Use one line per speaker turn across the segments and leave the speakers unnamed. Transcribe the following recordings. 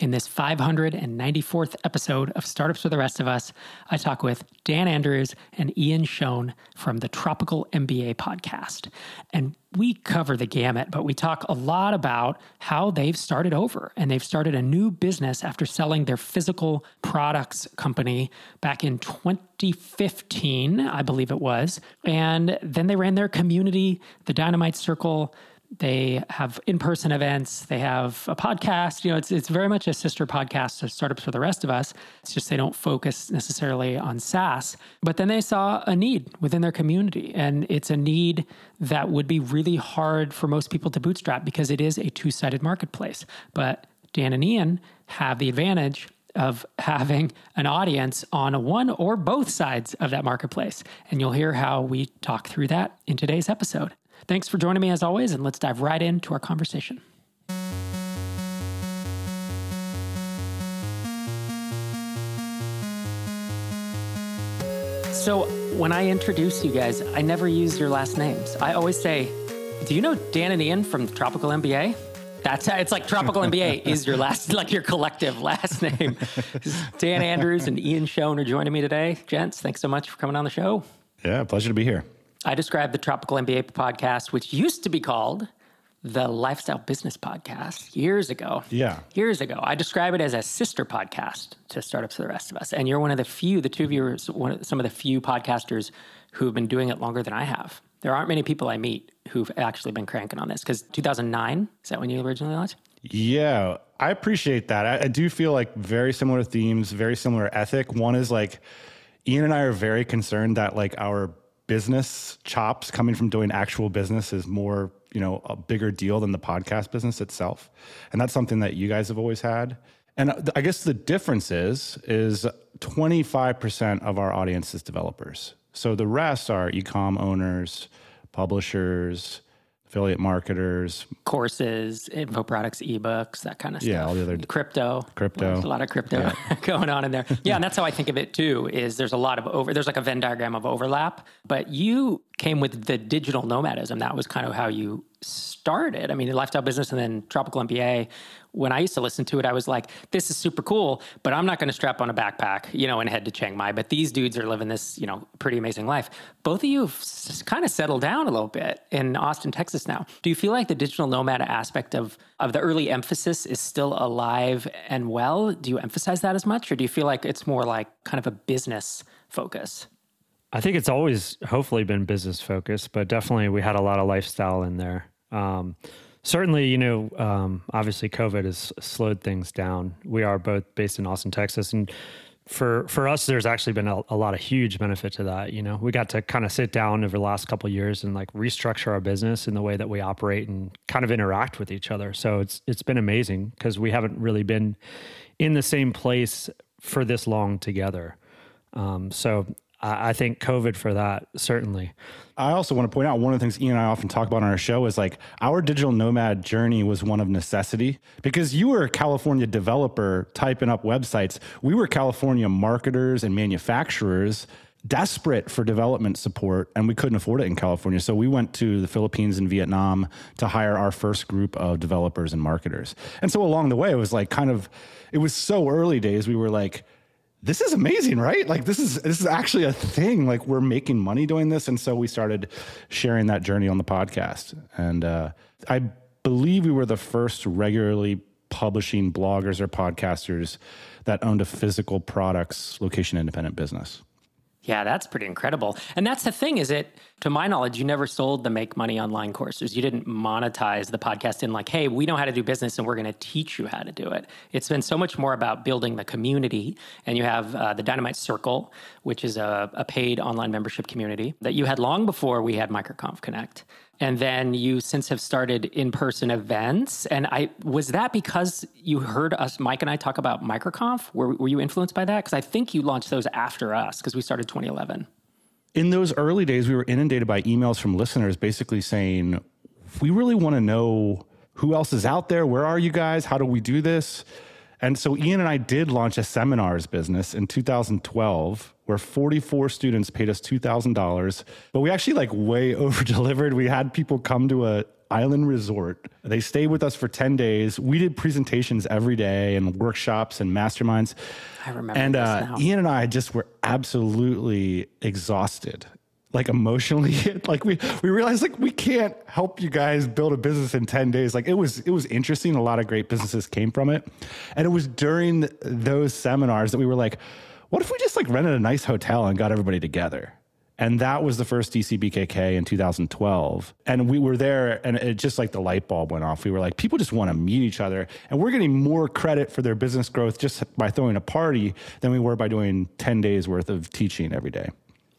In this 594th episode of Startups for the Rest of Us, I talk with Dan Andrews and Ian Schoen from the Tropical MBA podcast. And we cover the gamut, but we talk a lot about how they've started over and they've started a new business after selling their physical products company back in 2015, I believe it was. And then they ran their community, the Dynamite Circle they have in-person events. They have a podcast. You know, it's it's very much a sister podcast to startups for the rest of us. It's just they don't focus necessarily on SaaS. But then they saw a need within their community, and it's a need that would be really hard for most people to bootstrap because it is a two-sided marketplace. But Dan and Ian have the advantage of having an audience on one or both sides of that marketplace. And you'll hear how we talk through that in today's episode. Thanks for joining me as always, and let's dive right into our conversation. So, when I introduce you guys, I never use your last names. I always say, Do you know Dan and Ian from Tropical MBA? That's it's like Tropical MBA is your last, like your collective last name. Dan Andrews and Ian Schoen are joining me today. Gents, thanks so much for coming on the show.
Yeah, pleasure to be here.
I described the Tropical MBA podcast, which used to be called the Lifestyle Business Podcast years ago.
Yeah.
Years ago. I describe it as a sister podcast to Startups for the Rest of Us. And you're one of the few, the two of you are one of, some of the few podcasters who have been doing it longer than I have. There aren't many people I meet who've actually been cranking on this because 2009, is that when you originally launched?
Yeah, I appreciate that. I, I do feel like very similar themes, very similar ethic. One is like, Ian and I are very concerned that like our business chops coming from doing actual business is more you know a bigger deal than the podcast business itself. And that's something that you guys have always had. And uh, i guess the difference is is 25% of our audience is developers. So the rest are ecom owners publishers affiliate marketers,
courses, info products, ebooks, that kind of stuff.
Yeah, all the other
crypto,
crypto,
there's a lot of crypto yeah. going on in there. Yeah, and that's how I think of it too. Is there's a lot of over. There's like a Venn diagram of overlap, but you came with the digital nomadism. That was kind of how you started. I mean, the lifestyle business and then Tropical MBA. When I used to listen to it, I was like, this is super cool, but I'm not going to strap on a backpack, you know, and head to Chiang Mai. But these dudes are living this, you know, pretty amazing life. Both of you have kind of settled down a little bit in Austin, Texas now. Do you feel like the digital nomad aspect of, of the early emphasis is still alive and well? Do you emphasize that as much? Or do you feel like it's more like kind of a business focus?
I think it's always hopefully been business focused, but definitely we had a lot of lifestyle in there. Um, certainly, you know, um, obviously COVID has slowed things down. We are both based in Austin, Texas, and for for us, there's actually been a, a lot of huge benefit to that. You know, we got to kind of sit down over the last couple years and like restructure our business in the way that we operate and kind of interact with each other. So it's it's been amazing because we haven't really been in the same place for this long together. Um, so I think COVID for that, certainly.
I also want to point out one of the things Ian and I often talk about on our show is like our digital nomad journey was one of necessity because you were a California developer typing up websites. We were California marketers and manufacturers desperate for development support and we couldn't afford it in California. So we went to the Philippines and Vietnam to hire our first group of developers and marketers. And so along the way, it was like kind of, it was so early days. We were like, this is amazing, right? Like this is this is actually a thing. Like we're making money doing this, and so we started sharing that journey on the podcast. And uh, I believe we were the first regularly publishing bloggers or podcasters that owned a physical products location independent business.
Yeah, that's pretty incredible. And that's the thing is it to my knowledge you never sold the make money online courses. You didn't monetize the podcast in like, "Hey, we know how to do business and we're going to teach you how to do it." It's been so much more about building the community and you have uh, the Dynamite Circle, which is a, a paid online membership community that you had long before we had MicroConf Connect and then you since have started in-person events. And i was that because you heard us mike and i talk about microconf? Were, were you influenced by that? Because i think you launched those after us because we started 2011
in those early days we were inundated by emails from listeners basically saying we really want to know who else is out there. Where are you guys? How do we do this? And so Ian and I did launch a seminars business in 2012 where 44 students paid us $2,000, but we actually like way over delivered. We had people come to a island resort. They stayed with us for 10 days. We did presentations every day and workshops and masterminds.
I remember.
And uh. Ian and I just were absolutely exhausted. Like emotionally, like we we realized like we can't help you guys build a business in 10 days. Like it was it was interesting. A lot of great businesses came from it. And it was during those seminars that we were like, what if we just like rented a nice hotel and got everybody together? And that was the first DCBKK in 2012. And we were there, and it just like the light bulb went off. We were like, people just want to meet each other. And we're getting more credit for their business growth just by throwing a party than we were by doing 10 days worth of teaching every day.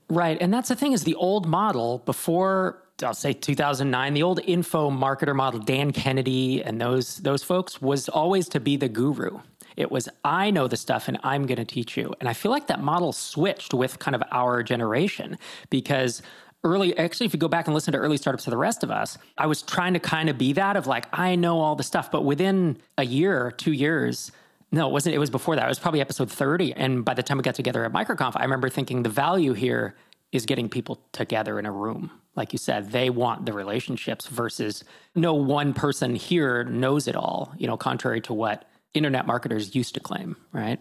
Right. And that's the thing is the old model before I'll say 2009, the old info marketer model, Dan Kennedy and those those folks was always to be the guru. It was I know the stuff and I'm going to teach you. And I feel like that model switched with kind of our generation because early actually if you go back and listen to early startups to the rest of us, I was trying to kind of be that of like I know all the stuff, but within a year, 2 years, no, it wasn't. It was before that. It was probably episode 30. And by the time we got together at MicroConf, I remember thinking the value here is getting people together in a room. Like you said, they want the relationships versus no one person here knows it all, you know, contrary to what internet marketers used to claim, right?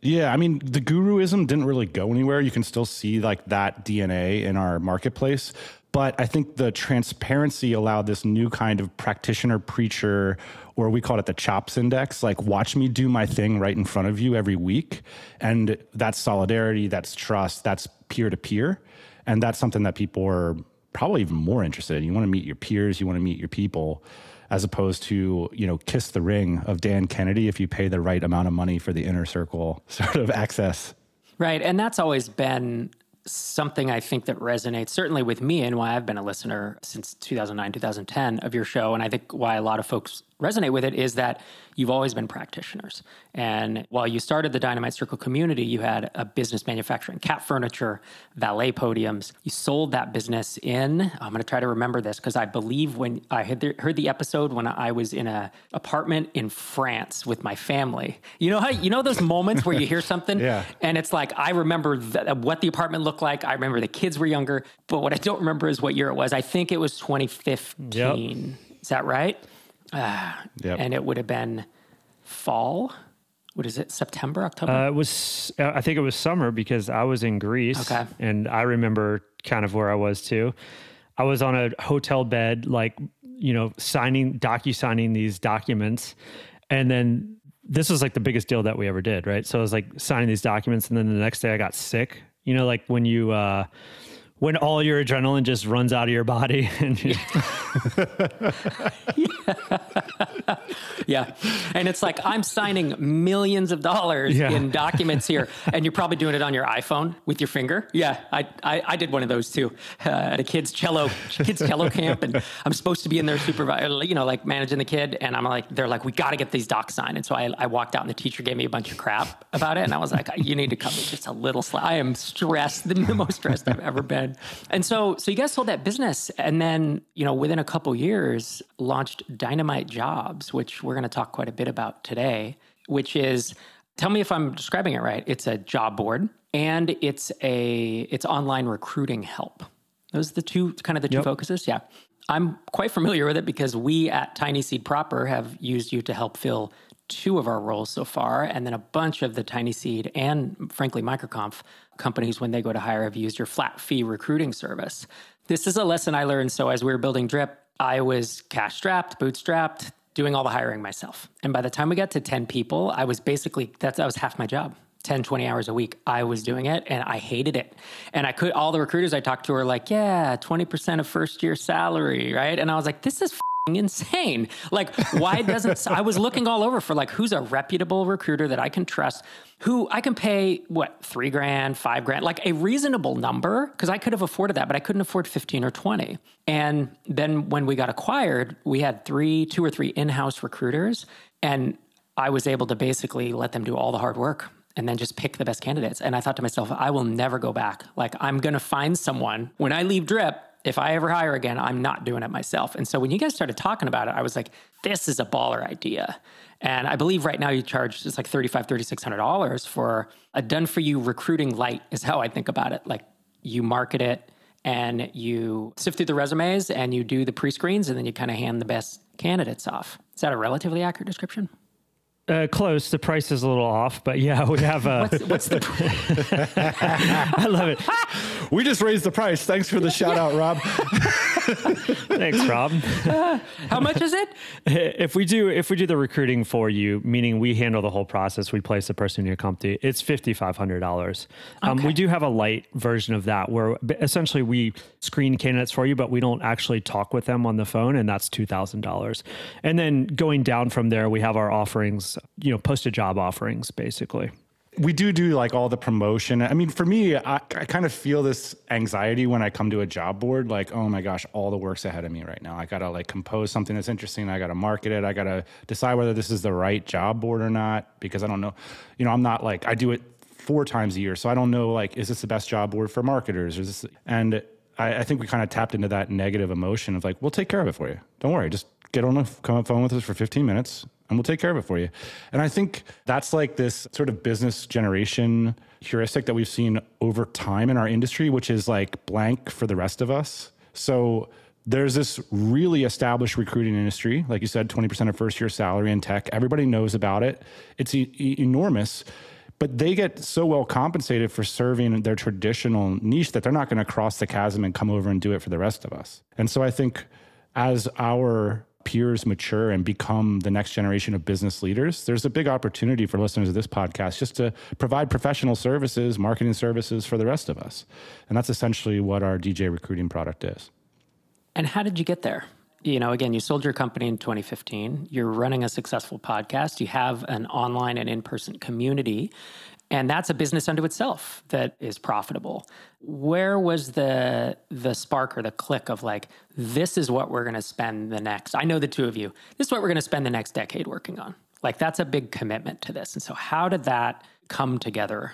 Yeah, I mean, the guruism didn't really go anywhere. You can still see like that DNA in our marketplace. But I think the transparency allowed this new kind of practitioner preacher, or we call it the chops index, like watch me do my thing right in front of you every week. And that's solidarity, that's trust, that's peer to peer. And that's something that people are probably even more interested in. You want to meet your peers, you want to meet your people as opposed to you know kiss the ring of Dan Kennedy if you pay the right amount of money for the inner circle sort of access.
Right, and that's always been something I think that resonates certainly with me and why I've been a listener since 2009 2010 of your show and I think why a lot of folks resonate with it is that you've always been practitioners. And while you started the Dynamite Circle community, you had a business manufacturing cat furniture, valet podiums. You sold that business in, I'm going to try to remember this because I believe when I heard the episode when I was in a apartment in France with my family. You know how you know those moments where you hear something
yeah.
and it's like I remember th- what the apartment looked like. I remember the kids were younger, but what I don't remember is what year it was. I think it was 2015. Yep. Is that right? Uh,
yep.
And it would have been fall. What is it? September, October?
Uh, it was. Uh, I think it was summer because I was in Greece,
okay.
and I remember kind of where I was too. I was on a hotel bed, like you know, signing docu signing these documents, and then this was like the biggest deal that we ever did, right? So I was like signing these documents, and then the next day I got sick. You know, like when you. Uh, when all your adrenaline just runs out of your body and you
yeah. And it's like i'm signing millions of dollars yeah. in documents here. And you're probably doing it on your iphone with your finger. Yeah. I i, I did one of those too uh, at a kids cello kids cello camp. And i'm supposed to be in there supervisor you know like managing the kid. And i'm like they're like we got to get these docs signed. And so I, I walked out and the teacher gave me a bunch of crap about it. And i was like you need to cut me just a little slack i am stressed the most stressed i've ever been and so so you guys sold that business and then you know within a couple years launched dynamite jobs which we're going to talk quite a bit about today which is tell me if i'm describing it right it's a job board and it's a it's online recruiting help. Those are the two kind of the two yep. focuses? Yeah. I'm quite familiar with it because we at tiny seed proper have used you to help fill two of our roles so far, and then a bunch of the Tiny Seed and frankly MicroConf companies when they go to hire have used your flat fee recruiting service. This is a lesson I learned. So as we were building Drip, I was cash strapped, bootstrapped, doing all the hiring myself. And by the time we got to 10 people, I was basically that's, that was half my job. 10 20 hours a week i was doing it and i hated it and i could all the recruiters i talked to were like yeah 20% of first year salary right and i was like this is insane. Like, why doesn't I was looking all over for like who's a reputable recruiter that I can trust, who I can pay what three grand, five grand, like a reasonable number because I could have afforded that, but I couldn't afford fifteen or twenty. And then when we got acquired, we had three, two or three in-house recruiters, and I was able to basically let them do all the hard work and then just pick the best candidates. And I thought to myself, I will never go back. Like, I'm going to find someone when I leave Drip if I ever hire again, I'm not doing it myself. And so when you guys started talking about it, I was like, this is a baller idea. And I believe right now you charge just like $3,500, $3,600 for a done for you recruiting light, is how I think about it. Like you market it and you sift through the resumes and you do the pre screens and then you kind of hand the best candidates off. Is that a relatively accurate description?
Uh, close. The price is a little off, but yeah, we have a.
what's, what's the?
I love it.
We just raised the price. Thanks for the shout out, Rob.
Thanks, Rob.
Uh, how much is it?
If we do if we do the recruiting for you, meaning we handle the whole process, we place the person in your company. It's fifty five hundred dollars. Um, we do have a light version of that where essentially we screen candidates for you, but we don't actually talk with them on the phone, and that's two thousand dollars. And then going down from there, we have our offerings, you know, post a job offerings, basically
we do do like all the promotion. I mean, for me, I, I, kind of feel this anxiety when I come to a job board. Like, oh my gosh, all the work's ahead of me right now. I gotta like compose something that's interesting. I gotta market it. I gotta decide whether this is the right job board or not because I don't know. You know, I'm not like I do it four times a year, so I don't know like is this the best job board for marketers? Is this and I, I think we kind of tapped into that negative emotion of like, we'll take care of it for you. Don't worry, just get on the phone with us for 15 minutes and we'll take care of it for you. And I think that's like this sort of business generation heuristic that we've seen over time in our industry, which is like blank for the rest of us. So there's this really established recruiting industry. Like you said, 20% of first year salary in tech. Everybody knows about it. It's e- enormous, but they get so well compensated for serving their traditional niche that they're not going to cross the chasm and come over and do it for the rest of us. And so I think as our peers mature and become the next generation of business leaders, there's a big opportunity for listeners of this podcast just to provide professional services, marketing services for the rest of us. And that's essentially what our DJ recruiting product is.
And how did you get there? You know, again, you sold your company in 2015. You're running a successful podcast. You have an online and in person community. And that's a business unto itself that is profitable. Where was the the spark or the click of like, this is what we're gonna spend the next? I know the two of you, this is what we're gonna spend the next decade working on. Like that's a big commitment to this. And so how did that come together?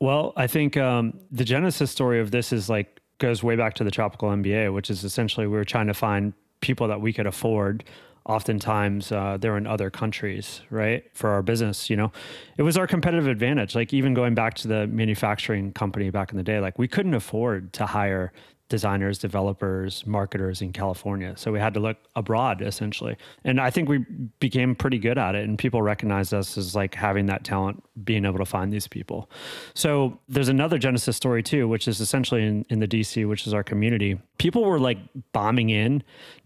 Well, I think um, the genesis story of this is like goes way back to the tropical MBA, which is essentially we were trying to find people that we could afford oftentimes uh, they're in other countries, right? For our business, you know, it was our competitive advantage. Like even going back to the manufacturing company back in the day, like we couldn't afford to hire designers, developers, marketers in California. So we had to look abroad essentially. And I think we became pretty good at it and people recognized us as like having that talent, being able to find these people. So there's another Genesis story too, which is essentially in, in the DC, which is our community. People were like bombing in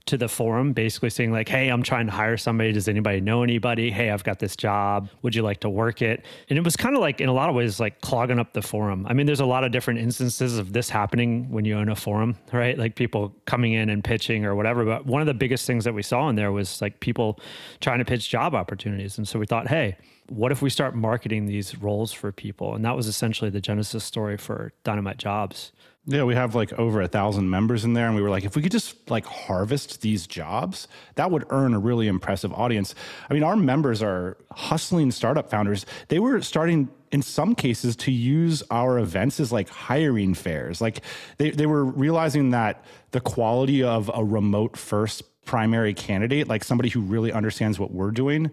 to the forum basically saying like hey i'm trying to hire somebody. Does anybody know anybody? Hey i've got this job. Would you like to work it? And it was kind of like in a lot of ways like clogging up the forum. I mean there's a lot of different instances of this happening when you own a forum right? Like people coming in and pitching or whatever. But one of the biggest things that we saw in there was like people trying to pitch job opportunities. And so we thought hey what if we start marketing these roles for people and that was essentially the genesis story for dynamite jobs
yeah, we have like over a thousand members in there, and we were like, if we could just like harvest these jobs, that would earn a really impressive audience. I mean, our members are hustling startup founders. They were starting in some cases to use our events as like hiring fairs. Like they, they were realizing that the quality of a remote first primary candidate, like somebody who really understands what we're doing,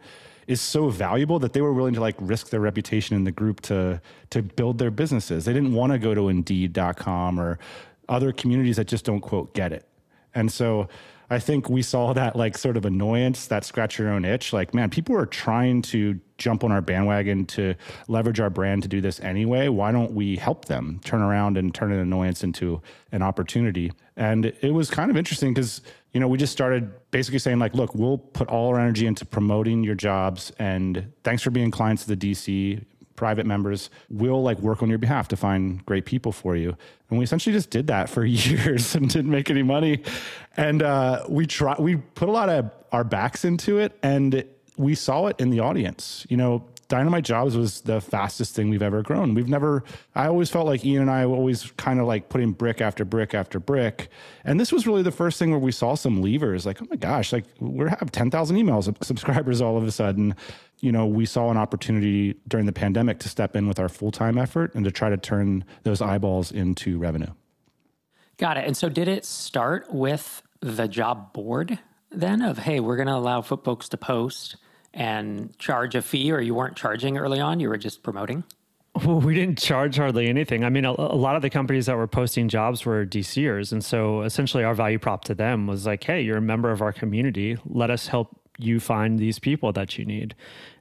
is so valuable that they were willing to like risk their reputation in the group to to build their businesses. They didn't want to go to indeed.com or other communities that just don't quote get it. And so I think we saw that like sort of annoyance, that scratch your own itch. Like, man, people are trying to jump on our bandwagon to leverage our brand to do this anyway. Why don't we help them turn around and turn an annoyance into an opportunity? And it was kind of interesting because you know, we just started basically saying like, look, we'll put all our energy into promoting your jobs, and thanks for being clients of the DC private members. We'll like work on your behalf to find great people for you. And we essentially just did that for years and didn't make any money. And uh, we try, we put a lot of our backs into it, and we saw it in the audience. You know, Dynamite Jobs was the fastest thing we've ever grown. We've never, I always felt like Ian and I were always kind of like putting brick after brick after brick. And this was really the first thing where we saw some levers like, oh my gosh, like we have 10,000 emails subscribers all of a sudden. You know, we saw an opportunity during the pandemic to step in with our full time effort and to try to turn those eyeballs into revenue.
Got it. And so did it start with the job board then of, hey, we're going to allow folks to post? And charge a fee, or you weren't charging early on? You were just promoting?
Well, we didn't charge hardly anything. I mean, a, a, lot of the companies that were posting jobs were DCers. And so essentially our value prop to them was like, hey, you're a member of our community. Let us help you find these people that you need.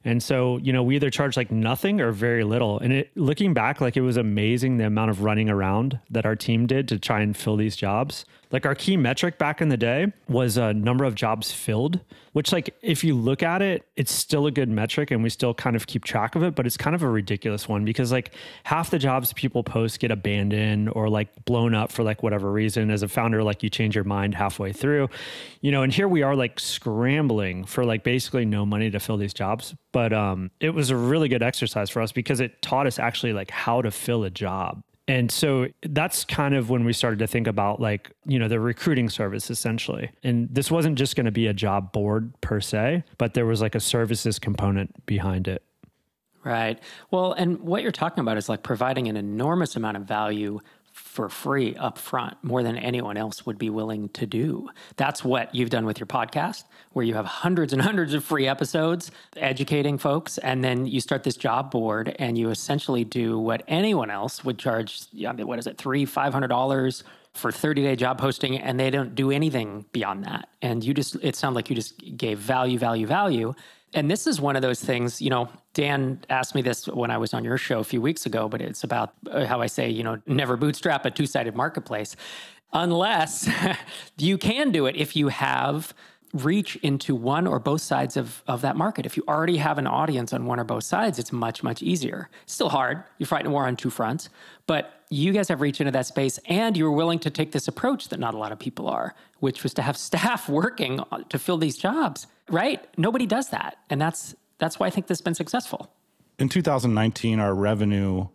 And so, you know, we either charge like nothing or very little. And it, looking back, like it was amazing the amount of running around that our team did to try and fill these jobs. Like our key metric back in the day was a number of jobs filled, which like if you look at it, it's still a good metric and we still kind of keep track of it, but it's kind of a ridiculous one because like half the jobs people post get abandoned or like blown up for like whatever reason. As a founder, like you change your mind halfway through, you know, and here we are like scrambling for like basically no money to fill these jobs. But um, it was a really good exercise for us because it taught us actually like how to fill a job and so that's kind of when we started to think about like, you know, the recruiting service essentially. And this wasn't just going to be a job board per se, but there was like a services component behind it.
Right. Well, and what you're talking about is like providing an enormous amount of value for free up front more than anyone else would be willing to do. That's what you've done with your podcast, where you have hundreds and hundreds of free episodes educating folks. And then you start this job board and you essentially do what anyone else would charge, what is it, three, $500 for 30 day job posting. And they don't do anything beyond that. And you just, it sounds like you just gave value, value, value. And this is one of those things, you know, Dan asked me this when I was on your show a few weeks ago, but it's about uh, how I say, you know, never bootstrap a two sided marketplace unless you can do it if you have reach into one or both sides of, of that market. If you already have an audience on one or both sides, it's much, much easier. Still hard. You're fighting a war on two fronts, but you guys have reached into that space and you're willing to take this approach that not a lot of people are, which was to have staff working to fill these jobs right? Nobody does that. And that's that's why I think this has been successful.
In 2019, our revenue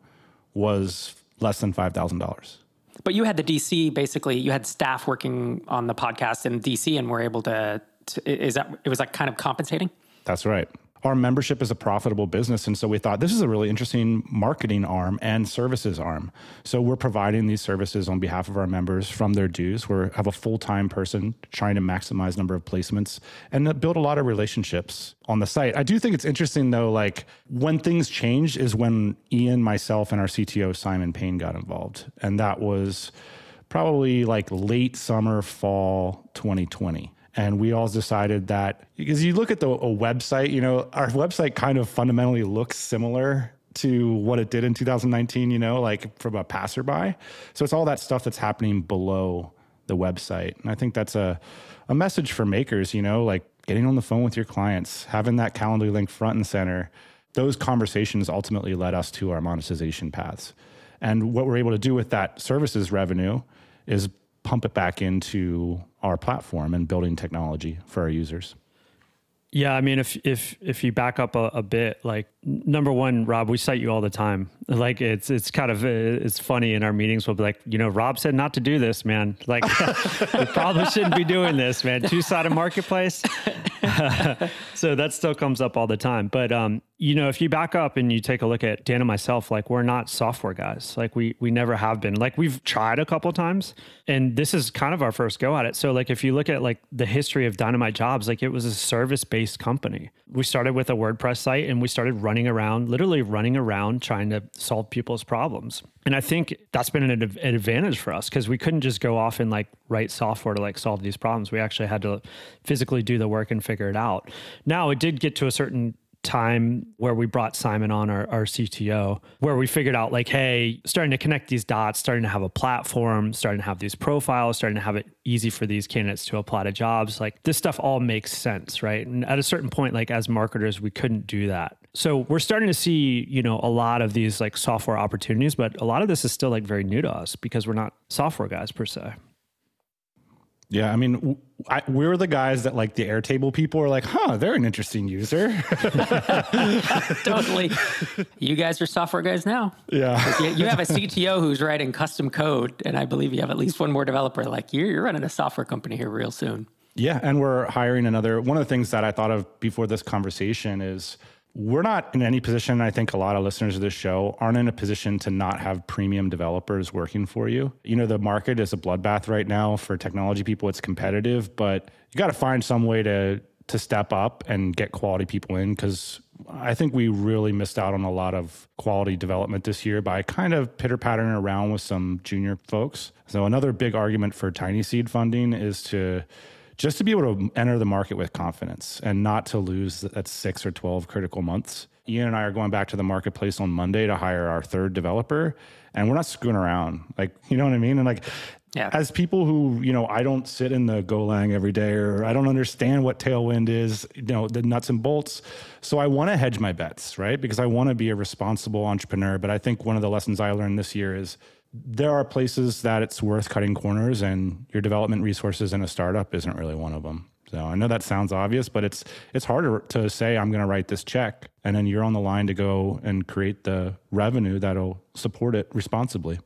was less than $5,000.
But you had the DC basically, you had staff working on the podcast in DC and were able to, to is that it was like kind of compensating?
That's right our membership is a profitable business. And so we thought this is a really interesting marketing arm and services arm. So we're providing these services on behalf of our members from their dues. We have a full time person trying to maximize number of placements and build a lot of relationships on the site. I do think it's interesting though, like when things changed is when Ian, myself, and our CTO, Simon Payne, got involved. And that was probably like late summer, fall 2020 and we all decided that because you look at the website, you know, our website kind of fundamentally looks similar to what it did in 2019, you know, like from a passerby. So it's all that stuff that's happening below the website. And I think that's a, a message for makers, you know, like getting on the phone with your clients, having that Calendly link front and center. Those conversations ultimately led us to our monetization paths. And what we're able to do with that services revenue is pump it back into our platform and building technology for our users.
Yeah, I mean, if if if you back up a, a, bit, like number one, Rob, we cite you all the time. Like it's it's kind of it's funny in our meetings. We'll be like, you know, Rob said not to do this, man. Like, we probably shouldn't be doing this, man. Two sided marketplace. so that still comes up all the time. But um, you know, if you back up and you take a look at Dan and myself, like we're not software guys. Like we we never have been. Like we've tried a couple times, and this is kind of our first go at it. So like if you look at like the history of Dynamite Jobs, like it was a service based company. We started with a WordPress site, and we started running around, literally running around, trying to solve people's problems. And I think that's been an, an advantage for us because we couldn't just go off and like write software to like solve these problems. We actually had to physically do the work and figure it out. Now it did get to a certain time where we brought Simon on, our, our CTO, where we figured out like, hey, starting to connect these dots, starting to have a platform, starting to have these profiles, starting to have it easy for these candidates to apply to jobs. Like this stuff all makes sense, right? And at a certain point, like as marketers, we couldn't do that. So we're starting to see, you know, a lot of these like software opportunities, but a lot of this is still like very new to us because we're not software guys per se.
Yeah, I mean, I, we're the guys that like the Airtable people are like, huh, they're an interesting user.
totally. You guys are software guys now.
Yeah.
You, you, have a CTO who's writing custom code, and I believe you have at least one more developer. Like you're, you're running a software company here real soon.
Yeah, and we're hiring another. One of the things that I thought of before this conversation is we're not in any position. I think a lot of listeners of this show aren't in a position to not have premium developers working for you. You know, the market is a bloodbath right now for technology people. It's competitive, but you got to find some way to to step up and get quality people in because I think we really missed out on a lot of quality development this year by kind of pitter pattering around with some junior folks. So, another big argument for tiny seed funding is to just to be able to enter the market with confidence and not to lose that six or 12 critical months. Ian and I are going back to the marketplace on Monday to hire our third developer, and we're not screwing around. Like, you know what I mean? And like, yeah. as people who, you know, I don't sit in the Golang every day or I don't understand what Tailwind is, you know, the nuts and bolts. So I want to hedge my bets, right? Because I want to be a responsible entrepreneur. But I think one of the lessons I learned this year is there are places that it's worth cutting corners, and your development resources in a startup isn't really one of them. So I know that sounds obvious, but it's it's harder to say I'm going to write this check, and then you're on the line to go and create the revenue that'll support it responsibly.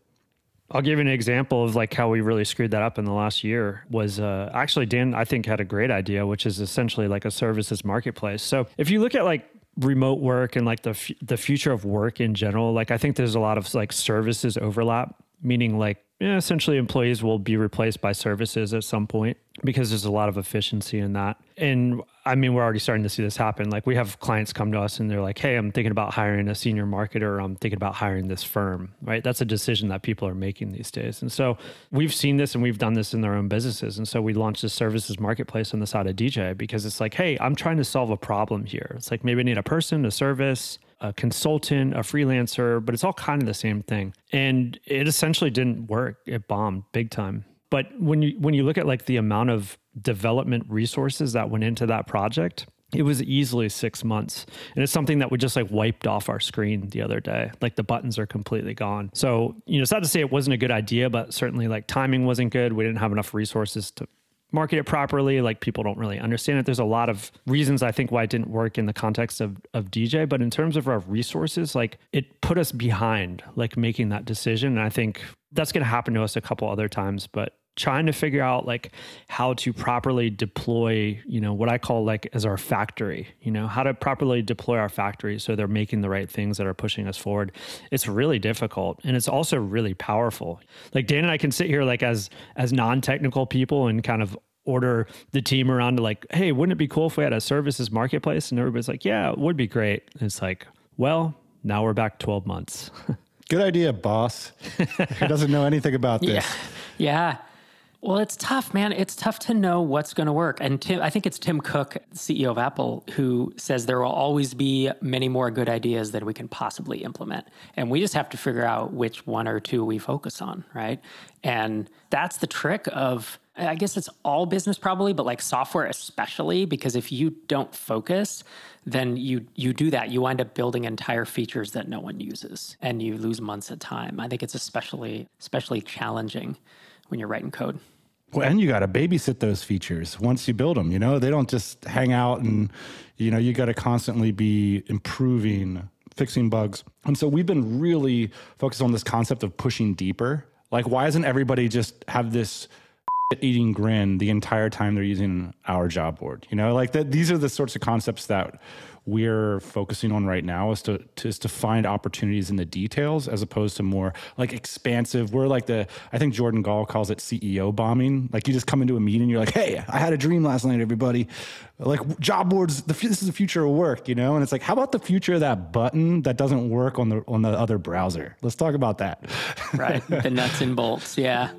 I'll give you an example of like how we really screwed that up in the last year was uh, actually Dan I think had a great idea which is essentially like a services marketplace. So if you look at like remote work and like the f- the future of work in general like i think there's a lot of like services overlap meaning like yeah, essentially employees will be replaced by services at some point because there's a lot of efficiency in that. And I mean, we're already starting to see this happen. Like we have clients come to us and they're like, "Hey, I'm thinking about hiring a senior marketer. I'm thinking about hiring this firm." Right? That's a decision that people are making these days. And so we've seen this and we've done this in their own businesses. And so we launched this services marketplace on the side of DJ because it's like, "Hey, I'm trying to solve a problem here. It's like maybe I need a person, a service, a consultant, a freelancer, but it's all kind of the same thing. And it essentially didn't work. It bombed big time. But when you when you look at like the amount of development resources that went into that project, it was easily six months and it's something that we just like wiped off our screen the other day like the buttons are completely gone so you know it's not to say it wasn't a good idea but certainly like timing wasn't good we didn't have enough resources to market it properly. Like people don't really understand it. There's a lot of reasons I think why it didn't work in the context of, of DJ, but in terms of our resources, like it put us behind like making that decision. And I think that's going to happen to us a couple other times, but trying to figure out like how to properly deploy you know what i call like as our factory you know how to properly deploy our factory so they're making the right things that are pushing us forward. It's really difficult and it's also really powerful. Like dan and i can sit here like as as non-technical people and kind of order the team around to like hey wouldn't it be cool if we had a services marketplace? And everybody's like yeah it would be great. And it's like well now we're back 12 months.
Good idea boss. Who doesn't know anything about this?
Yeah yeah well, it's tough, man. It's tough to know what's going to work. And Tim, I think it's Tim Cook, CEO of Apple, who says there will always be many more good ideas than we can possibly implement. And we just have to figure out which one or two we focus on, right? And that's the trick of, I guess it's all business probably, but like software especially, because if you don't focus, then you you do that. You wind up building entire features that no one uses and you lose months of time. I think it's especially especially challenging when you're writing code.
Well, and you got to babysit those features once you build them. You know, they don't just hang out and, you know, you got to constantly be improving, fixing bugs. And so we've been really focused on this concept of pushing deeper. Like, why doesn't everybody just have this eating grin the entire time they're using our job board? You know, like that. These are the sorts of concepts that we're focusing on right now is to, to, is to find opportunities in the details as opposed to more like expansive. We're like the I think Jordan Gal calls it CEO bombing. Like you just come into a meeting, you're like, hey, I had a dream last night, everybody. Like job boards, the, this is the future of work, you know. And it's like, how about the future of that button that doesn't work on the on the other browser? Let's talk about that.
right, the nuts and bolts. Yeah.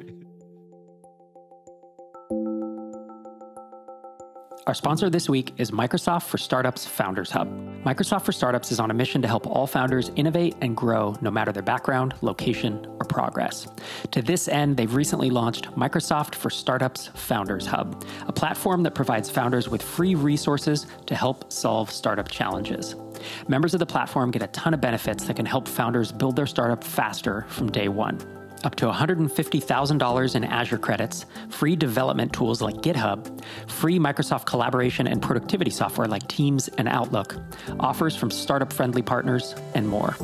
Our sponsor this week is Microsoft for Startups Founders Hub. Microsoft for Startups is on a mission to help all founders innovate and grow no matter their background, location, or progress. To this end, they've recently launched Microsoft for Startups Founders Hub, a platform that provides founders with free resources to help solve startup challenges. Members of the platform get a ton of benefits that can help founders build their startup faster from day one up to $150,000 in Azure credits, free development tools like GitHub, free Microsoft collaboration and productivity software like Teams and Outlook, offers from startup friendly partners, and more.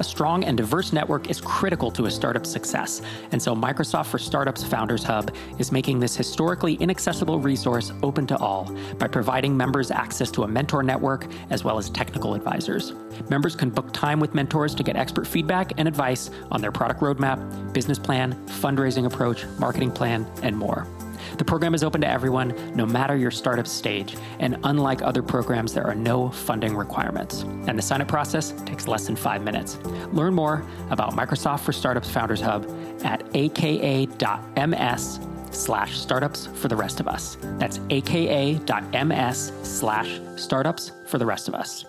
A strong and diverse network is critical to a startup's success, and so Microsoft for Startups Founders Hub is making this historically inaccessible resource open to all by providing members access to a mentor network as well as technical advisors. Members can book time with mentors to get expert feedback and advice on their product roadmap, business plan, fundraising approach, marketing plan, and more. The program is open to everyone, no matter your startup stage, and unlike other programs, there are no funding requirements. And the sign up process takes less than five minutes. Learn more about Microsoft for Startups Founders Hub at aka.ms slash startups for the rest of us. That's aka.ms slash startups for the rest of us.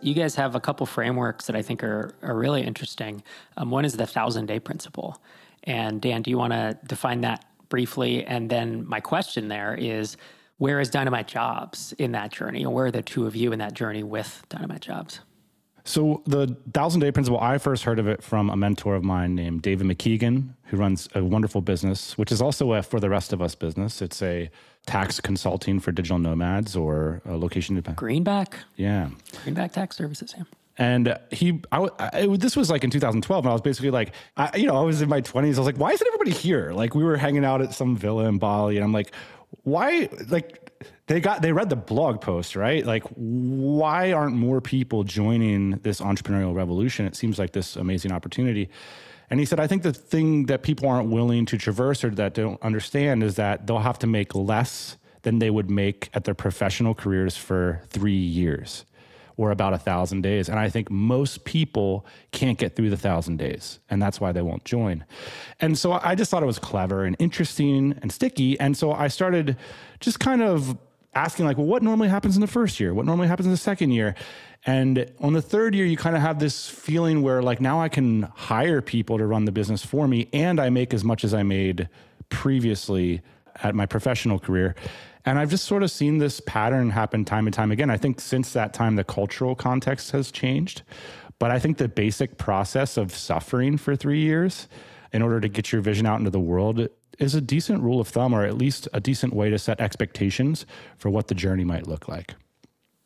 You guys have a couple frameworks that I think are, are really interesting. Um, one is the thousand day principle. And Dan, do you want to define that briefly? And then my question there is where is Dynamite Jobs in that journey? And where are the two of you in that journey with Dynamite Jobs?
So the thousand day principle, I first heard of it from a mentor of mine named David McKeegan, who runs a wonderful business, which is also a for the rest of us business. It's a tax consulting for digital nomads or a location dependent.
Greenback.
Yeah.
Greenback Tax Services. Yeah.
And he, I, I, this was like in 2012, and I was basically like, I, you know, I was in my 20s. I was like, why isn't everybody here? Like, we were hanging out at some villa in Bali, and I'm like, why? Like, they got they read the blog post, right? Like, why aren't more people joining this entrepreneurial revolution? It seems like this amazing opportunity. And he said, I think the thing that people aren't willing to traverse or that don't understand is that they'll have to make less than they would make at their professional careers for three years or about a thousand days. And I think most people can't get through the thousand days, and that's why they won't join. And so I just thought it was clever and interesting and sticky. And so I started just kind of asking, like, well, what normally happens in the first year? What normally happens in the second year? And on the third year, you kind of have this feeling where, like, now I can hire people to run the business for me, and I make as much as I made previously at my professional career. And I've just sort of seen this pattern happen time and time again. I think since that time, the cultural context has changed. But I think the basic process of suffering for three years in order to get your vision out into the world is a decent rule of thumb, or at least a decent way to set expectations for what the journey might look like.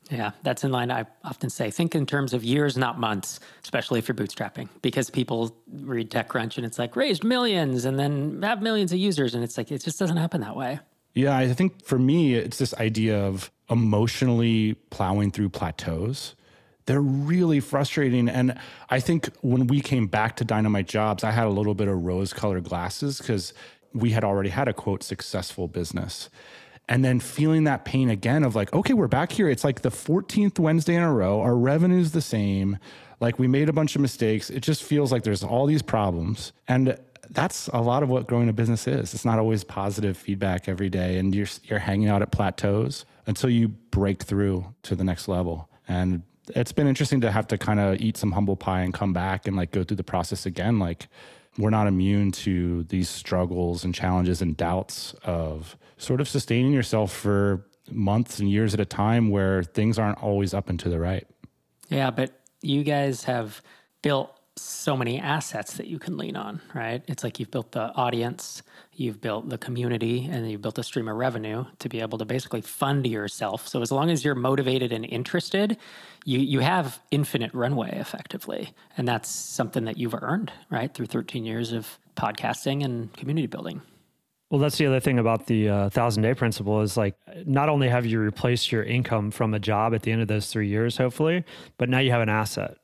Yeah, that's in line. I often say think in terms of years, not months, especially if you're bootstrapping, because people read TechCrunch and it's like raised millions and then have millions of users. And it's like, it just doesn't happen that way.
Yeah, I think for me, it's this idea of emotionally plowing through plateaus. They're really frustrating. And I think when we came back to Dynamite Jobs, I had a little bit of rose colored glasses because we had already had a quote successful business. And then feeling that pain again of like, okay, we're back here. It's like the 14th Wednesday in a row. Our revenue's the same. Like we made a bunch of mistakes. It just feels like there's all these problems. And that's a lot of what growing a business is. It's not always positive feedback every day, and you're you're hanging out at plateaus until you break through to the next level. And it's been interesting to have to kind of eat some humble pie and come back and like go through the process again. Like we're not immune to these struggles and challenges and doubts of sort of sustaining yourself for months and years at a time where things aren't always up and to the right.
Yeah, but you guys have built so many assets that you can lean on, right? It's like you've built the audience, you've built the community, and you've built a stream of revenue to be able to basically fund yourself. So as long as you're motivated and interested, you you have infinite runway effectively. And that's something that you've earned, right? Through 13 years of podcasting and community building.
Well, that's the other thing about the uh, thousand day principle is like not only have you replaced your income from a job at the end of those three years, hopefully, but now you have an asset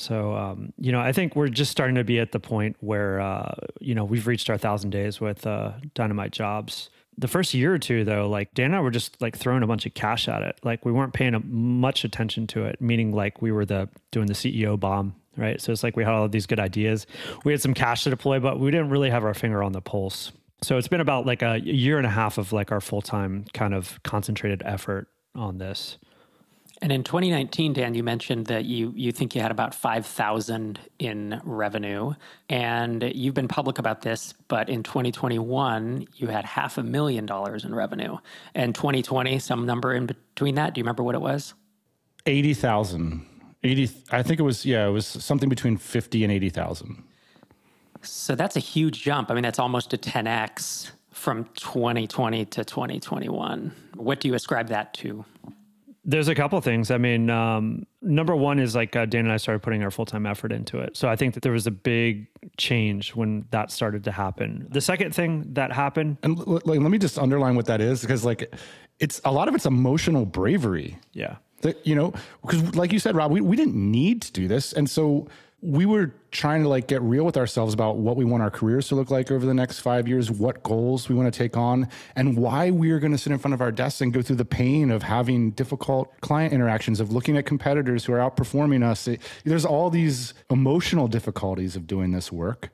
so, um, you know, I think we're just starting to be at the point where, uh, you know, we've reached our thousand days with uh, Dynamite Jobs. The first year or two, though, like Dan and I were just like throwing a bunch of cash at it. Like we weren't paying much attention to it, meaning like we were the doing the CEO bomb, right? So it's like we had all these good ideas. We had some cash to deploy, but we didn't really have our finger on the pulse. So it's been about like a year and a half of like our full time kind of concentrated effort on this.
And in 2019, Dan, you mentioned that you you think you had about 5,000 in revenue, and you've been public about this. But in 2021, you had half a million dollars in revenue, and 2020, some number in between that. Do you remember what it was?
Eighty thousand. Eighty. I think it was. Yeah, it was something between fifty and eighty thousand.
So that's a huge jump. I mean, that's almost a 10x from 2020 to 2021. What do you ascribe that to?
There's a couple things. I mean, um, number one is like uh, Dan and I started putting our full time effort into it. So I think that there was a big change when that started to happen. The second thing that happened,
and like, let me just underline what that is because like it's a lot of it's emotional bravery.
Yeah.
That, you know, because like you said, Rob, we, we didn't need to do this. And so we were trying to like get real with ourselves about what we want our careers to look like over the next five years, what goals we want to take on, and why we are going to sit in front of our desks and go through the pain of having difficult client interactions, of looking at competitors who are outperforming us. It, there's all these emotional difficulties of doing this work.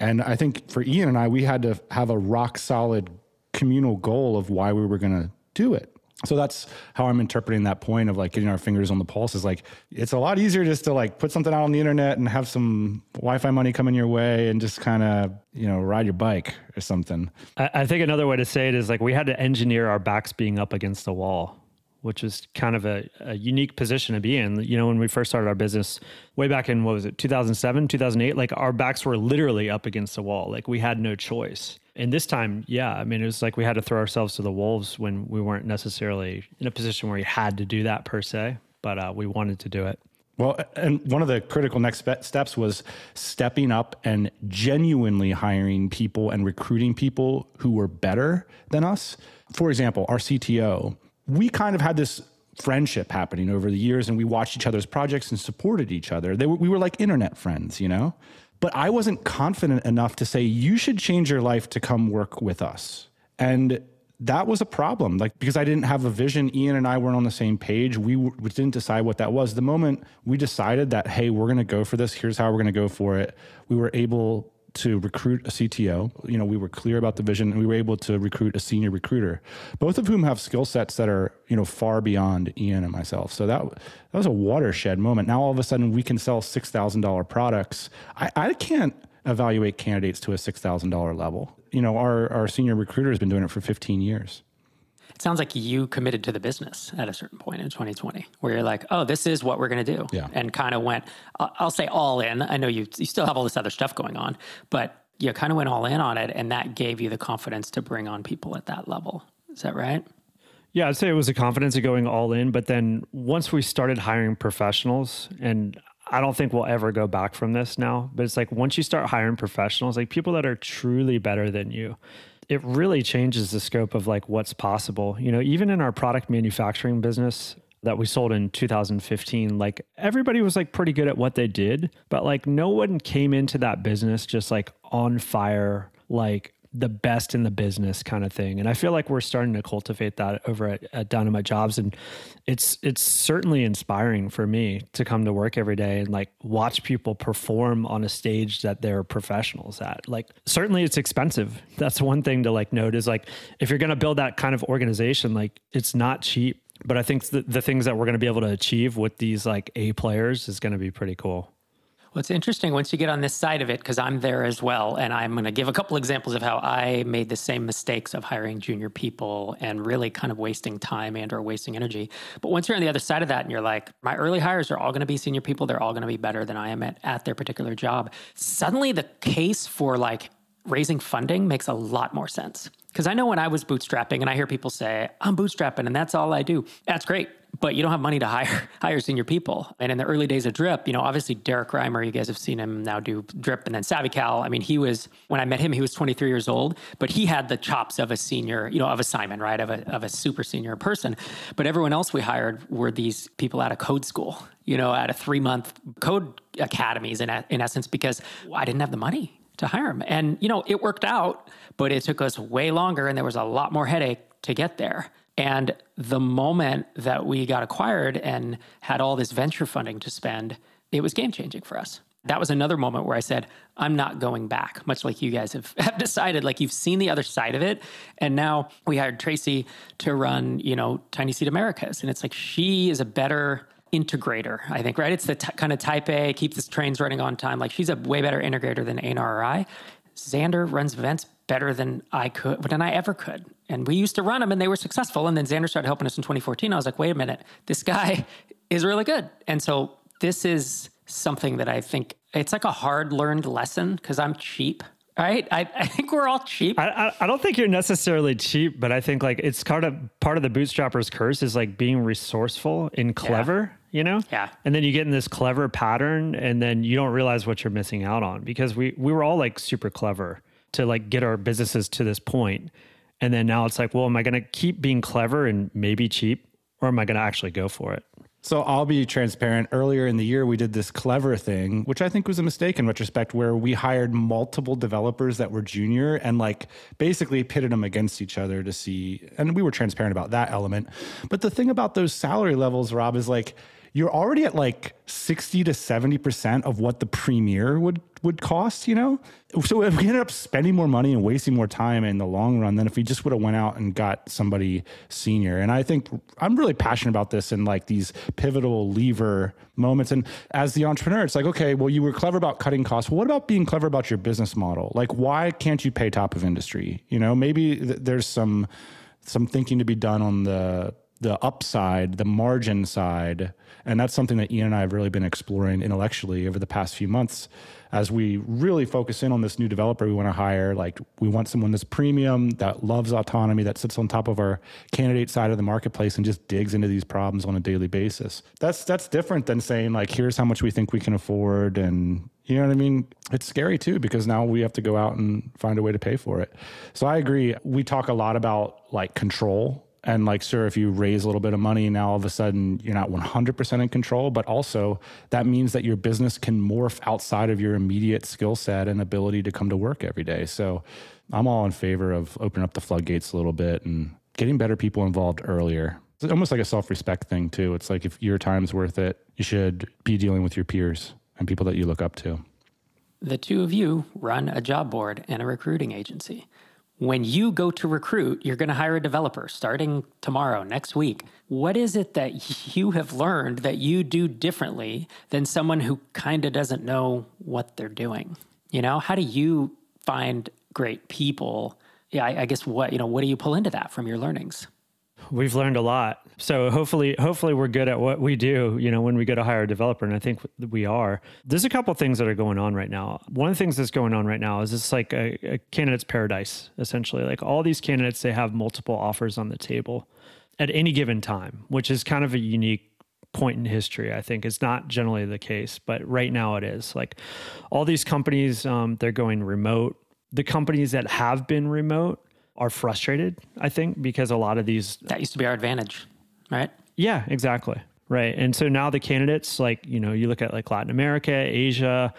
And I think for Ian and I, we had to have a rock solid communal goal of why we were going to do it so that's how i'm interpreting that point of like getting our fingers on the pulse is like it's a lot easier just to like put something out on the internet and have some wi-fi money coming your way and just kind of you know ride your bike or something.
I, I think another way to say it is like we had to engineer our backs being up against the wall which is kind of a, a, unique position to be in. You know, when we first started our business way back in what was it, 2007, 2008, like our backs were literally up against the wall. Like we had no choice. And this time, yeah, I mean, it was like we had to throw ourselves to the wolves when we weren't necessarily in a position where you had to do that per se, but uh, we wanted to do it.
Well, and one of the critical next steps was stepping up and genuinely hiring people and recruiting people who were better than us. For example, our CTO, we kind of had this friendship happening over the years and we watched each other's projects and supported each other. Were, we were like internet friends, you know? But I wasn't confident enough to say, you should change your life to come work with us. And that was a problem, like because I didn't have a vision. Ian and I weren't on the same page. We, w- we didn't decide what that was. The moment we decided that, hey, we're going to go for this, here's how we're going to go for it, we were able to recruit a CTO. You know, we were clear about the vision and we were able to recruit a senior recruiter, both of whom have skill sets that are, you know, far beyond Ian and myself. So that, that was a watershed moment. Now all of a sudden we can sell $6,000 products. I, I can't evaluate candidates to a $6,000 level. You know, our, our senior recruiter has been doing it for 15 years
it sounds like you committed to the business at a certain point in 2020 where you're like oh this is what we're going to do
yeah.
and kind of went i'll say all in. I know you, you still have all this other stuff going on but you kind of went all in on it and that gave you the confidence to bring on people at that level. Is that right?
Yeah i'd say it was a confidence of going all in but then once we started hiring professionals and I don't think we'll ever go back from this now, but it's like once you start hiring professionals, like people that are truly better than you, it really changes the scope of like what's possible. You know, even in our product manufacturing business that we sold in 2015, like everybody was like pretty good at what they did, but like no one came into that business just like on fire, like the best in the business kind of thing. And I feel like we're starting to cultivate that over at, at Dynamite Jobs. And it's it's certainly inspiring for me to come to work every day and like watch people perform on a stage that they're professionals at. Like certainly it's expensive. That's one thing to like note is like if you're gonna build that kind of organization, like it's not cheap. But I think the, the things that we're going to be able to achieve with these like A players is going to be pretty cool.
Well, it's interesting once you get on this side of it, because I'm there as well. And I'm going to give a couple examples of how I made the same mistakes of hiring junior people and really kind of wasting time and or wasting energy. But once you're on the other side of that and you're like, my early hires are all going to be senior people. They're all going to be better than I am at, at their particular job. Suddenly the case for like raising funding makes a lot more sense. Because I know when I was bootstrapping and I hear people say, I'm bootstrapping and that's all I do. That's great but you don't have money to hire hire senior people. And in the early days of Drip, you know, obviously Derek Reimer, you guys have seen him now do Drip, and then SavvyCal. I mean, he was when I met him, he was 23 years old, but he had the chops of a senior, you know, of a Simon, right, of a of a super senior person. But everyone else we hired were these people out of code school, you know, out of three month code academies in in essence, because I didn't have the money to hire him. And you know, it worked out, but it took us way longer, and there was a lot more headache to get there. And the moment that we got acquired and had all this venture funding to spend, it was game changing for us. That was another moment where I said, I'm not going back, much like you guys have, have decided. Like you've seen the other side of it. And now we hired Tracy to run, you know, TinySeed Americas. And it's like she is a better integrator, I think, right? It's the t- kind of type A, keep the trains running on time. Like she's a way better integrator than Einar or I. Xander runs events better than I could, than I ever could. And we used to run them and they were successful. And then Xander started helping us in 2014. I was like, wait a minute, this guy is really good. And so this is something that I think it's like a hard learned lesson because I'm cheap. Right, I, I think we're all cheap.
I, I, I don't think you're necessarily cheap, but I think like it's kind of part of the bootstrapper's curse is like being resourceful and clever. Yeah you know?
Yeah.
And then you get in this clever pattern and then you don't realize what you're missing out on because we we were all like super clever to like get our businesses to this point. And then now it's like, well, am I going to keep being clever and maybe cheap or am I going to actually go for it?
So I'll be transparent. Earlier in the year, we did this clever thing, which I think was a mistake in retrospect, where we hired multiple developers that were junior and like basically pitted them against each other to see. And we were transparent about that element. But the thing about those salary levels, Rob, is like, you're already at like 60 to 70% of what the premiere would would cost, you know? So if we ended up spending more money and wasting more time in the long run than if we just would have went out and got somebody senior. And I think I'm really passionate about this in like these pivotal lever moments. And as the entrepreneur, it's like, okay, well, you were clever about cutting costs. Well, what about being clever about your business model? Like, why can't you pay top of industry? You know, maybe th- there's some some thinking to be done on the the upside, the margin side. And that's something that Ian and I have really been exploring intellectually over the past few months as we really focus in on this new developer we want to hire. Like, we want someone that's premium, that loves autonomy, that sits on top of our candidate side of the marketplace and just digs into these problems on a daily basis. That's that's different than saying like, here's how much we think we can afford and you know what I mean? It's scary too because now we have to go out and find a way to pay for it. So I agree. We talk a lot about like control and like sir if you raise a little bit of money now all of a sudden you're not 100% in control but also that means that your business can morph outside of your immediate skill set and ability to come to work every day. So i'm all in favor of opening up the floodgates a little bit and getting better people involved earlier. It's almost like a self-respect thing too. It's like if your time's worth it you should be dealing with your peers and people that you look up to.
The two of you run a job board and a recruiting agency when you go to recruit, you're going to hire a developer starting tomorrow, next week. What is it that you have learned that you do differently than someone who kind of doesn't know what they're doing? You know, how do you find great people? Yeah, I, I guess what, you know, what do you pull into that from your learnings?
We've learned a lot. So hopefully, hopefully we're good at what we do. You know, when we go to hire a developer, and I think we are. There's a couple things that are going on right now. One of the things that's going on right now is it's like a, a candidate's paradise, essentially. Like all these candidates, they have multiple offers on the table at any given time, which is kind of a unique point in history. I think it's not generally the case, but right now it is. Like all these companies, um, they're going remote. The companies that have been remote are frustrated, I think, because a lot of these.
That used to be our advantage, right?
Yeah, exactly. Right. And so now the candidates, like, you know, you look at like Latin America, Asia,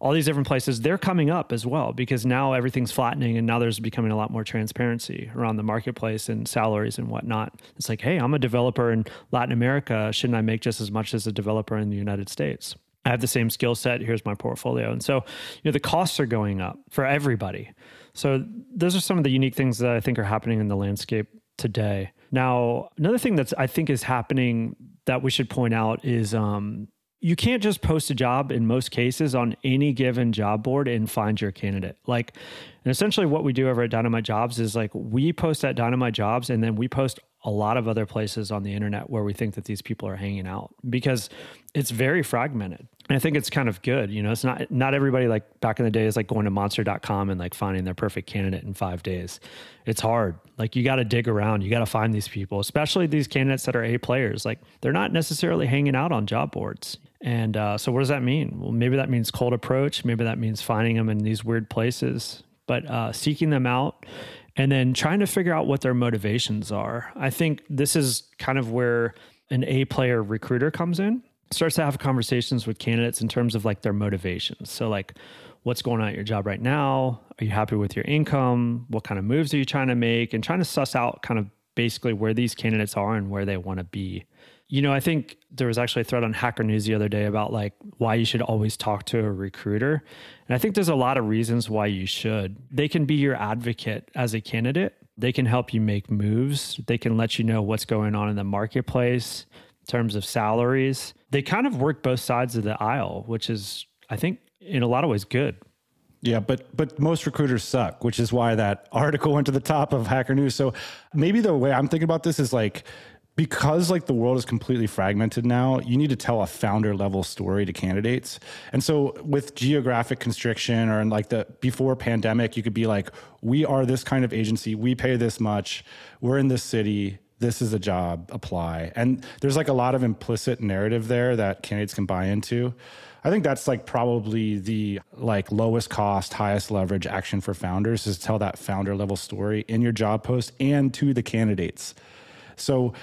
all these different places, they're coming up as well because now everything's flattening and now there's becoming a lot more transparency around the marketplace and salaries and whatnot. It's like, hey, I'm a developer in Latin America. Shouldn't I make just as much as a developer in the United States? I have the same skill set. Here's my portfolio. And so, you know, the costs are going up for everybody. So those are some of the unique things that I think are happening in the landscape today. Now, another thing that's I think is happening that we should point out is um, you can't just post a job in most cases on any given job board and find your candidate. Like, and essentially what we do over at Dynamite Jobs is like we post at Dynamite Jobs and then we post a lot of other places on the internet where we think that these people are hanging out because it's very fragmented. And I think it's kind of good. You know, it's not not everybody like back in the day is like going to monster.com and like finding their perfect candidate in five days. It's hard. Like you got to dig around. You got to find these people, especially these candidates that are A players. Like they're not necessarily hanging out on job boards. And uh, so what does that mean? Well, maybe that means cold approach. Maybe that means finding them in these weird places, but uh, seeking them out and then trying to figure out what their motivations are. I think this is kind of where an A player recruiter comes in, starts to have conversations with candidates in terms of like their motivations. So, like, what's going on at your job right now? Are you happy with your income? What kind of moves are you trying to make? And trying to suss out kind of basically where these candidates are and where they want to be. You know, I think there was actually a thread on Hacker News the other day about like why you should always talk to a recruiter. And I think there's a lot of reasons why you should. They can be your advocate as a candidate. They can help you make moves. They can let you know what's going on in the marketplace in terms of salaries. They kind of work both sides of the aisle, which is I think in a lot of ways good.
Yeah, but but most recruiters suck, which is why that article went to the top of Hacker News. So maybe the way I'm thinking about this is like because like the world is completely fragmented now you need to tell a founder level story to candidates and so with geographic constriction or in like the before pandemic you could be like we are this kind of agency we pay this much we're in this city this is a job apply and there's like a lot of implicit narrative there that candidates can buy into i think that's like probably the like lowest cost highest leverage action for founders is tell that founder level story in your job post and to the candidates so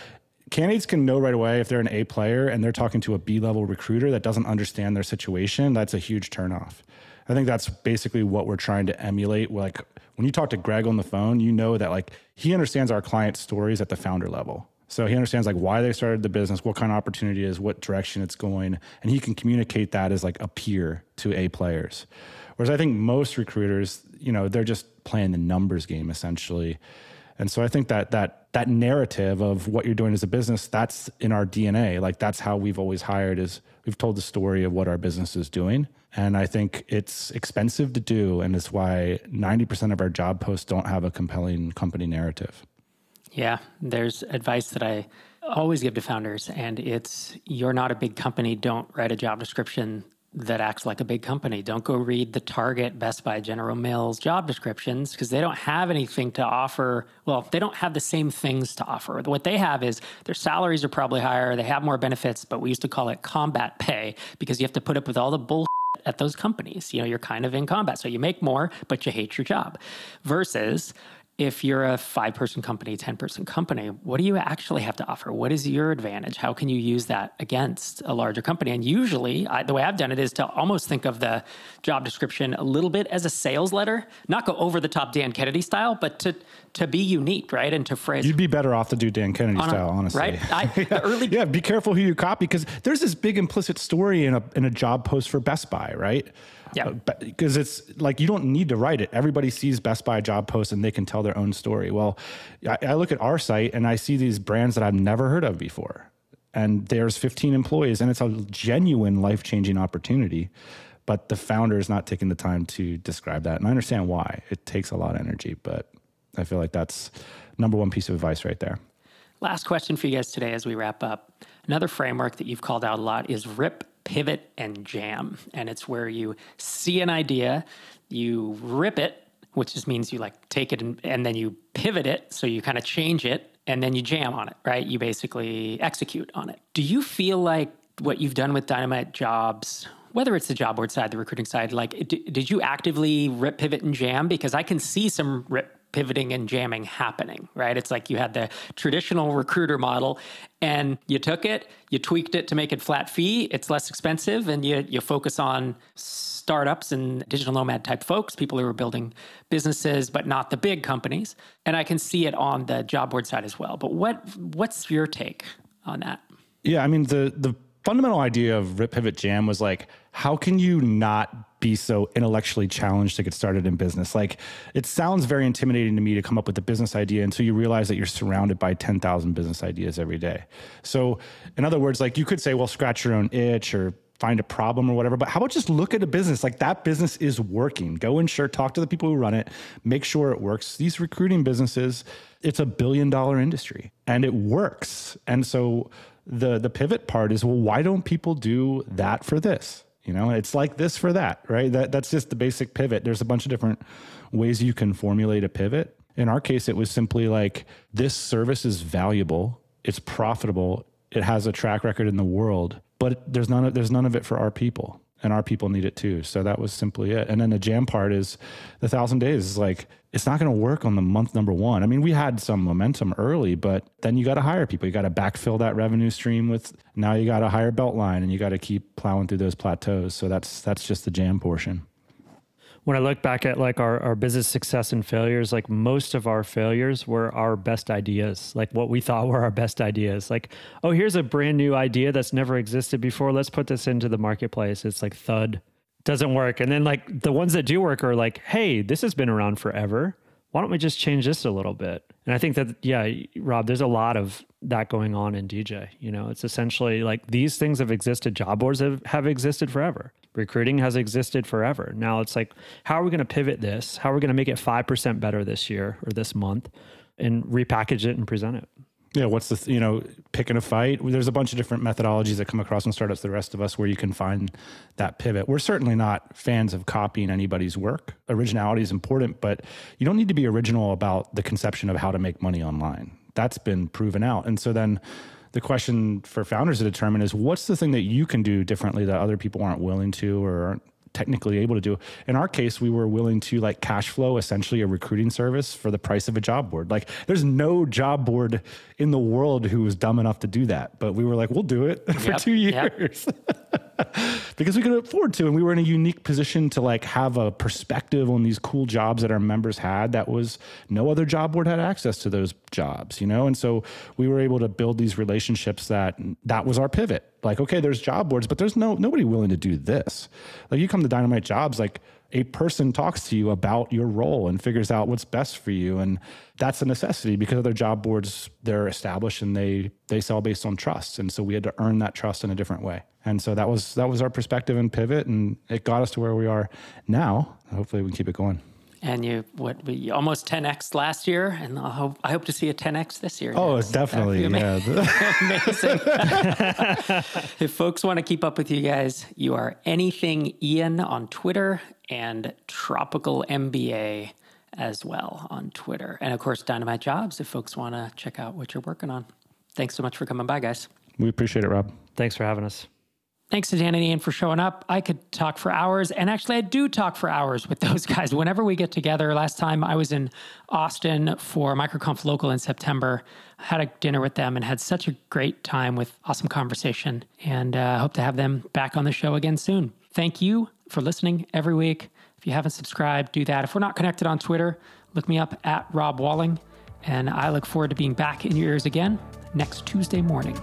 candidates can know right away if they're an A player and they're talking to a B level recruiter that doesn't understand their situation. That's a huge turnoff. I think that's basically what we're trying to emulate. Like when you talk to Greg on the phone, you know that like he understands our client stories at the founder level. So he understands like why they started the business, what kind of opportunity is, what direction it's going, and he can communicate that as like a peer to A players. Whereas I think most recruiters, you know, they're just playing the numbers game essentially. And so I think that that that narrative of what you're doing as a business, that's in our DNA. Like that's how we've always hired is we've told the story of what our business is doing. And I think it's expensive to do. And it's why 90% of our job posts don't have a compelling company narrative.
Yeah, there's advice that I always give to founders, and it's you're not a big company. Don't write a job description that acts like a big company. Don't go read the Target, Best Buy, General Mills job descriptions because they don't have anything to offer. Well, they don't have the same things to offer. What they have is their salaries are probably higher, they have more benefits, but we used to call it combat pay because you have to put up with all the bull at those companies. You know, you're kind of in combat. So you make more, but you hate your job. Versus if you're a five person company, 10 person company, what do you actually have to offer? What is your advantage? How can you use that against a larger company? And usually, I, the way I've done it is to almost think of the job description a little bit as a sales letter, not go over the top Dan Kennedy style, but to to be unique, right? And to phrase.
You'd be better off to do Dan Kennedy
on
style, honestly.
Right? I,
yeah. early... yeah, be careful who you copy because there's this big implicit story in a, in a job post for Best Buy, right?
Yeah.
Because uh, it's like you don't need to write it. Everybody sees Best Buy job posts and they can tell their own story. Well, I, I look at our site and I see these brands that I've never heard of before. And there's 15 employees and it's a genuine life changing opportunity. But the founder is not taking the time to describe that. And I understand why. It takes a lot of energy, but I feel like that's number one piece of advice right there.
Last question for you guys today as we wrap up. Another framework that you've called out a lot is RIP pivot and jam. And it's where you see an idea, you rip it, which just means you like take it and, and then you pivot it. So you kind of change it and then you jam on it, right? You basically execute on it. Do you feel like what you've done with Dynamite Jobs, whether it's the job board side, the recruiting side, like did you actively rip, pivot, and jam? Because I can see some rip, pivoting and jamming happening, right? It's like you had the traditional recruiter model and you took it, you tweaked it to make it flat fee, it's less expensive, and you, you focus on startups and digital nomad type folks, people who are building businesses, but not the big companies. And I can see it on the job board side as well. But what what's your take on that?
Yeah, I mean the the fundamental idea of Rip Pivot Jam was like, how can you not be so intellectually challenged to get started in business? Like, it sounds very intimidating to me to come up with a business idea until you realize that you're surrounded by 10,000 business ideas every day. So, in other words, like you could say, well, scratch your own itch or find a problem or whatever. But how about just look at a business like that business is working? Go and talk to the people who run it, make sure it works. These recruiting businesses, it's a billion dollar industry and it works. And so the the pivot part is well why don't people do that for this? You know it's like this for that right? That that's just the basic pivot. There's a bunch of different ways you can formulate a pivot. In our case it was simply like this service is valuable. It's profitable. It has a track record in the world but there's none of there's none of it for our people and our people need it too. So that was simply it. And then the jam part is the thousand days is like, it's not going to work on the month number one. I mean, we had some momentum early, but then you got to hire people. You got to backfill that revenue stream with now you got to hire Beltline and you got to keep plowing through those plateaus. So that's, that's just the jam portion
when I look back at like our, our business success and failures, like most of our failures were our best ideas, like what we thought were our best ideas. Like, oh, here's a brand new idea that's never existed before. Let's put this into the marketplace. It's like thud, doesn't work. And then like the ones that do work are like, hey, this has been around forever. Why don't we just change this a little bit? And I think that, yeah, Rob, there's a lot of that going on in DJ. You know, it's essentially like these things have existed, job boards have, have existed forever recruiting has existed forever. Now it's like, how are we going to pivot this? How are we going to make it 5% better this year or this month and repackage it and present it?
Yeah, what's the, you know, picking a fight? There's a bunch of different methodologies that come across in startups, the rest of us, where you can find that pivot. We're certainly not fans of copying anybody's work. Originality is important, but you don't need to be original about the conception of how to make money online. That's been proven out. And so then, the question for founders to determine is what's the thing that you can do differently that other people aren't willing to or aren't technically able to do. In our case, we were willing to like cash flow essentially a recruiting service for the price of a job board. Like there's no job board in the world who was dumb enough to do that, but we were like, we'll do it for
Yep,
two years. because we could afford to and we were in a unique position to like have a perspective on these cool jobs that our members had that was no other job board had access to those jobs you know? And so we were able to build these relationships that that was our pivot. Like okay there's job boards but there's no nobody willing to do this. Like you come to dynamite jobs like a person talks to you about your role and figures out what's best for you and that's a necessity because other job boards they're established and they they sell based on trust and so we had to earn that trust in a different way. And so that was that was our perspective and pivot and it got us to where we are now. Hopefully we can keep it going
And you what we almost 10x last year, and I hope I hope to see a 10x this year.
oh
Yes.
it's definitely
That'd
yeah
amazing. if folks want to keep up with you guys, you are anything Ian on Twitter and Tropical MBA as well on Twitter. And of course, Dynamite Jobs if folks want to check out what you're working on. Thanks so much for coming by, guys.
we appreciate it rob
Thanks for having us.
Thanks to Dan and Ian for showing up. I could talk for hours, and actually, I do talk for hours with those guys. Whenever we get together, last time I was in Austin for MicroConf Local in September, I had a dinner with them and had such a great time with awesome conversation. And uh, hope to have them back on the show again soon. Thank you for listening every week. If you haven't subscribed, do that. If we're not connected on Twitter, look me up at Rob Walling. And I look forward to being back in your ears again next Tuesday morning.